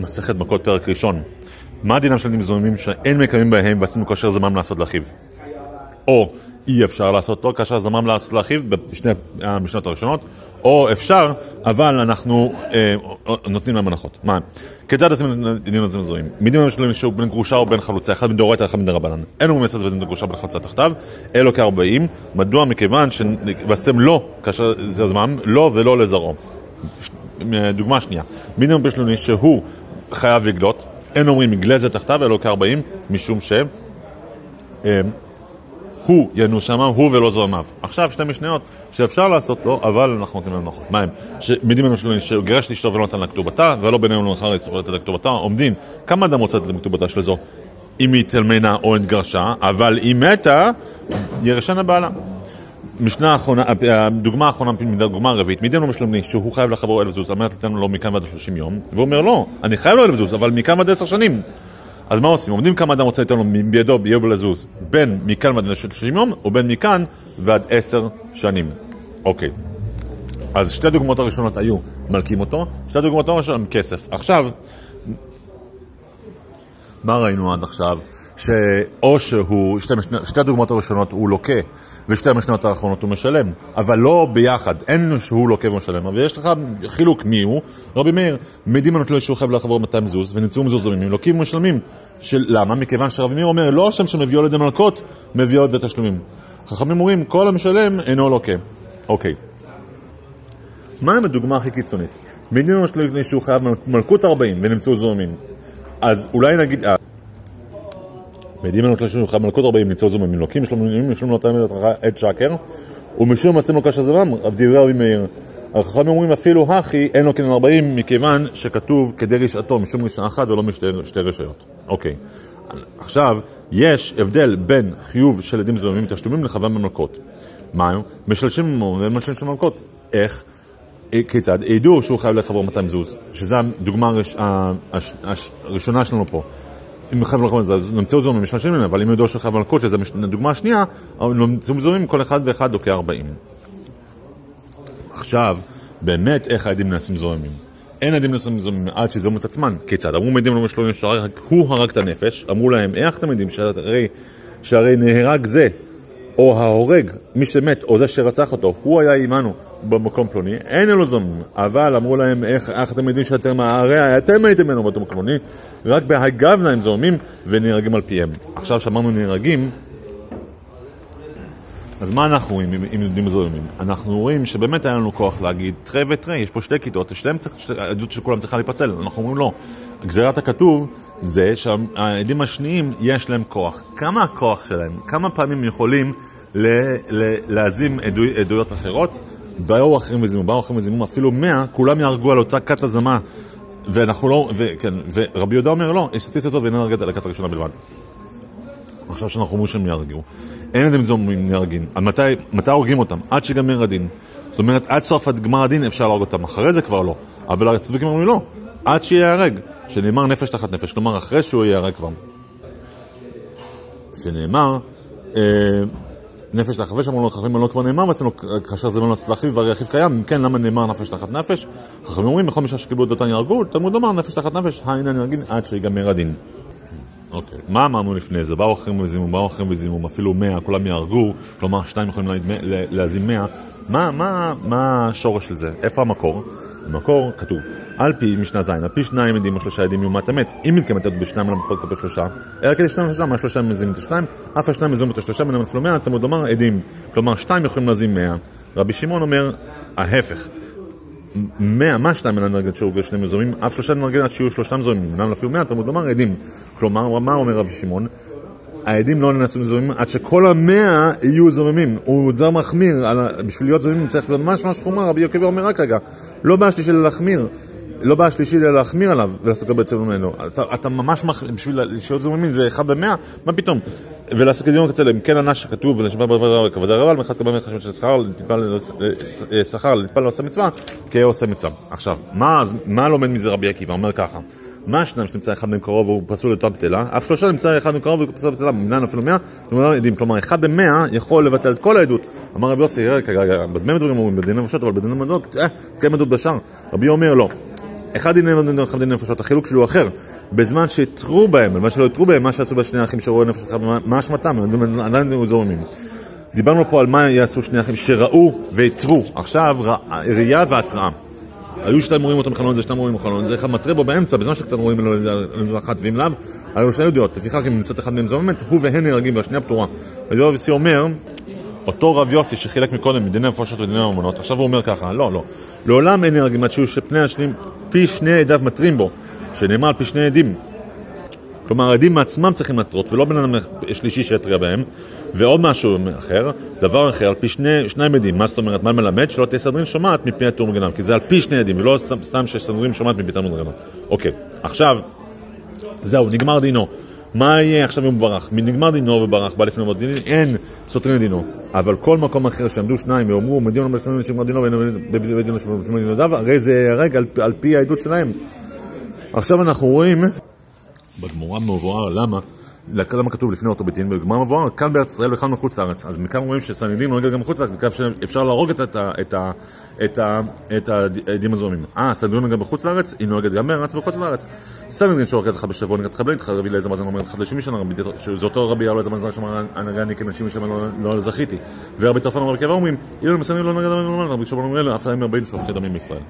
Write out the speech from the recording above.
מסכת מכות פרק ראשון. מה דינם של זוממים שאין מקיימים בהם ועשינו כושר זמם לעשות לאחיו? או אי אפשר לעשות לו כאשר זמם לעשות לאחיו בשני המשנות הראשונות, או אפשר, אבל אנחנו אה, נותנים להם הנחות. מה? כיצד עושים דינים לזה מזוהים? מדינים שלהם שהוא בן גרושה או בן חלוצה, אחד מדאורייתא, אחד מדרבנן. אין הוא מסת בן גרושה בן חלוצה תחתיו, אלו כארבעים. מדוע? מכיוון שעשיתם לא כאשר זה זמם, לא ולא לזרעו. דוגמה שנייה, מינימום בשלוני שהוא חייב לגלות, אין אומרים יגלה זה תחתיו, אלא כארבעים, משום ש... אה, הוא ינוס שמה, הוא ולא זרמיו. עכשיו שתי משניות שאפשר לעשות לו, אבל אנחנו נותנים להם נכון. מה הם? שמדים לנו שלנו שגירש את אשתו ולא נתן לה כתובתה, ולא בינינו לאחר יצטרך לתת לה כתובתה, עומדים. כמה אדם רוצה לתת כתובתה של זו? אם היא תלמנה או התגרשה, אבל היא מתה, ירשנה בעלה. משנה האחרונה, הדוגמה האחרונה, דוגמה הרביעית, מדי לנו משלמני שהוא חייב לחברו אלף זוז על מנת לתת לו מכאן ועד 30 יום, והוא אומר לא, אני חייב לו אלף זוז, אבל מכאן ועד 10 שנים. אז מה עושים? עומדים כמה אדם רוצה לתת לו בידו ביום לזוז בין מכאן ועד 30 יום, או בין מכאן ועד 10 שנים. אוקיי. אז שתי הדוגמאות הראשונות היו מלקים אותו, שתי הדוגמאות הראשונות הם כסף. עכשיו, מה ראינו עד עכשיו? שאו שהוא, שתי, שתי הדוגמאות הראשונות הוא לוקה, ושתי המשנות האחרונות הוא משלם, אבל לא ביחד, אין שהוא לוקה ומשלם, אבל יש לך חילוק מי הוא, רבי מאיר, מעידים לנו שהוא חייב לחבור 200 זוז, ונמצאו מזוזמים, לוקים ומשלמים, של, למה? מכיוון שרבי מאיר אומר, לא השם שמביאו לידי מלכות, מביאו לידי תשלומים. חכמים אומרים, כל המשלם אינו לוקה. אוקיי. מה עם הדוגמה הכי קיצונית? מעידים לנו שהוא חייב מלכות 40 ונמצאו זוהמים. אז אולי נגיד... מעידים לנו שלושים לך מלכות ארבעים ניצול זו ממלוקים, יש לנו יש לנו נותן עד שקר, ומשום מעשים לו קשה זמם, דברי רבי מאיר. החכמים אומרים אפילו הכי אין לו כנן ארבעים, מכיוון שכתוב כדי רשעתו, משום רשעה אחת ולא משתי רשעות. אוקיי. עכשיו, יש הבדל בין חיוב של עדים זוממים תשלומים לחווה במלכות. מה הם? משלשים ממון ומשלשים במלכות. איך? כיצד? ידעו שהוא חייב לחבור 200 זוז, שזו הדוגמה הראשונה שלנו פה. אם חייב מלכות, אז נמצאו זורמים משתמשים אבל אם ידעו שחייב מלכות, שזו הדוגמה השנייה, נמצאו זורמים כל אחד ואחד דוקא 40. עכשיו, באמת איך העדים נעשים זורמים? אין עדים נעשים זורמים עד שזורמו את עצמן. כיצד? אמרו מדים לא משלומים הוא הרג את הנפש, אמרו להם, איך אתם יודעים שהרי, שהרי נהרג זה, או ההורג, מי שמת, או זה שרצח אותו, הוא היה עמנו במקום פלוני, אין אלו זוממים. אבל אמרו להם, איך, איך אתם יודעים שאתם, הרי אתם הייתם ממנו במקום פלוני, רק בהגבנה הם זורמים ונהרגים על פיהם. עכשיו שאמרנו נהרגים, אז מה אנחנו רואים אם יודעים זורמים? אנחנו רואים שבאמת היה לנו כוח להגיד תרי ותרי, יש פה שתי כיתות, שתיהן העדות של כולם צריכה להיפצל, אנחנו אומרים לא. גזירת הכתוב זה שהעדים השניים יש להם כוח. כמה הכוח שלהם? כמה פעמים יכולים ל- ל- להזים עדו, עדויות אחרות? באו אחרים וזימו, באו אחרים וזימו, אפילו מאה, כולם יהרגו על אותה כת הזמה ואנחנו לא, וכן, ורבי יהודה אומר לא, יש סטטיסטיות ואיננה הרגת על הכת הראשונה בלבד. עכשיו שאנחנו אומרים שהם יהרגו, אין עדים זוממים נהרגים. עד מתי, מתי הורגים אותם? עד שיגמר הדין. זאת אומרת, עד סוף גמר הדין אפשר להרוג אותם, אחרי זה כבר לא. אבל הצדוקים אומרים לא, עד שיהרג, שנאמר נפש תחת נפש, כלומר אחרי שהוא ייהרג כבר. שנאמר, אה, נפש תחת נפש, אמרו לו חכמים לא כבר נאמר אצלנו כאשר זה לא נעשה לאחיו והרי אחיו קיים, אם כן למה נאמר נפש תחת נפש? חכמים אומרים בכל משעה שקיבלו את דתן יהרגו, תלמוד לומר נפש תחת נפש, הנה נהרגין עד שיגמר הדין. אוקיי, מה אמרנו לפני זה? באו אחרים וזימום, באו אחרים וזימום, אפילו מאה, כולם יהרגו, כלומר שתיים יכולים להזים מאה, מה השורש של זה? איפה המקור? במקור כתוב על פי משנה ז', על פי שניים עדים או שלושה עדים יומת אמת. אם מתקיימת עדות בשניים, למה פה לקבל שלושה? אלא כדי שניים ושלושה, מה שלושה מזינים את השתיים? אף השניים מזינים את השלושה, ונאמר אפילו מאה, תלמוד לומר עדים. כלומר, שתיים יכולים להזים מאה. רבי שמעון אומר, ההפך. מאה, מה שתיים אינן נרגן שהורגל שני מזומים? אף שלושה נרגן עד שיהיו שלושתם זומים. למה אפילו מאה, תלמוד לומר עדים. כלומר, מה אומר רבי שמעון? העדים לא ננסו זוממים עד שכל המאה יהיו זוממים. הוא די מחמיר, בשביל להיות זוממים צריך ממש ממש חומר, רבי יעקב אומר רק רגע, לא בעיה שלישי להחמיר. לא בעיה שלישי אלא להחמיר עליו ולעשות הרבה צלם ממנו. אתה, אתה ממש, מח... בשביל להיות זוממים זה אחד במאה, מה פתאום? ולעשות כדיון כצלם, כן ענש שכתוב ולשמע בדבר כבוד הרב, מאחד קבל מחשבות של שכר, לנטפל לעושה מצווה, כעושה מצווה. עכשיו, מה, לומד מזה רבי עקיבא? אומר ככה. מה השניים שנמצא אחד מהם קרוב והוא פסול לתורה בטלה? אף שלושה נמצא אחד מהם קרוב והוא פסול בטלה, מנהל אפילו מאה, כלומר אחד במאה יכול לבטל את כל העדות. אמר רבי יוסי, רגע, בדמי דברים אומרים בדיני נפשות, אבל בדיני מדות, אה, תקיים עדות בשאר. רבי אומר לא. אחד דיני נפשות, אחד דיני נפשות, החילוק שלו אחר. בזמן שהתרו בהם, במה שלא התרו בהם, מה שעשו בשני האחים שראו נפש אחת, מה אשמתם? הם עדיין זורמים. דיברנו פה על מה יעשו שני אחים שראו והתרו. עכשיו, ראייה והתראה. היו שתיים רואים אותם חלון זה, שתיים רואים חלון זה, אחד מתרה בו באמצע, בזמן שאתם רואים אלו אחת ואם לאו, היו שתי ידיעות, לפיכך אם נמצאת אחד מהם זוממת, הוא והן נהרגים והשנייה פטורה. רבי יוסי אומר, אותו רב יוסי שחילק מקודם מדיני מפרשות ודיני ממונות, עכשיו הוא אומר ככה, לא, לא, לעולם אין עד שיהיו שפני השנים, פי שני עדיו מתרים בו, שנאמר על פי שני עדים. כלומר, העדים מעצמם צריכים להתרות, ולא בן אדם שלישי שיתריע בהם. ועוד משהו אחר, דבר אחר, על פי שני, שניים עדים. מה זאת אומרת? מה מלמד? שלא תהיה סדרין שומעת מפי התור מגנב. כי זה על פי שני עדים, ולא סתם, שסדרין שומעת מפי מגנב. אוקיי, עכשיו, זהו, נגמר דינו. מה יהיה עכשיו אם הוא ברח? נגמר דינו וברח, בא לפני מות אין סותרים לדינו. אבל כל מקום אחר שעמדו שניים ואומרו, מדינו לא משלמים לשמר דינו ובדינו לשמר דינו, הרי זה על, על פי העדות שלהם. עכשיו אנחנו רואים בגמורה מבואר למה, למה כתוב לפני אותו ביתין, בגמרא מבואר כאן בארץ ישראל וכאן מחוץ לארץ. אז מכאן רואים שסנהדרין נוהג גם מחוץ לארץ, מכאן אפשר להרוג את, העדים הזוהמים. אה, סנהדרין נוהג בחוץ לארץ, היא נוהגת גם בארץ ובחוץ לארץ. סנהדרין שהורגת לך בשבוע נגד חבלין, רבי אליעזר מזן אומר לך לשמי שנה, שזה אותו רבי אליעזר מזן שאמר הנהגה אני כנשים משם לא זכיתי. ורבי טרפון אומר בקבע אומרים, אילו מסנהדרין לא נגד רבי שמעון אומר, אף אחד מרבים שופכי דמים בישראל.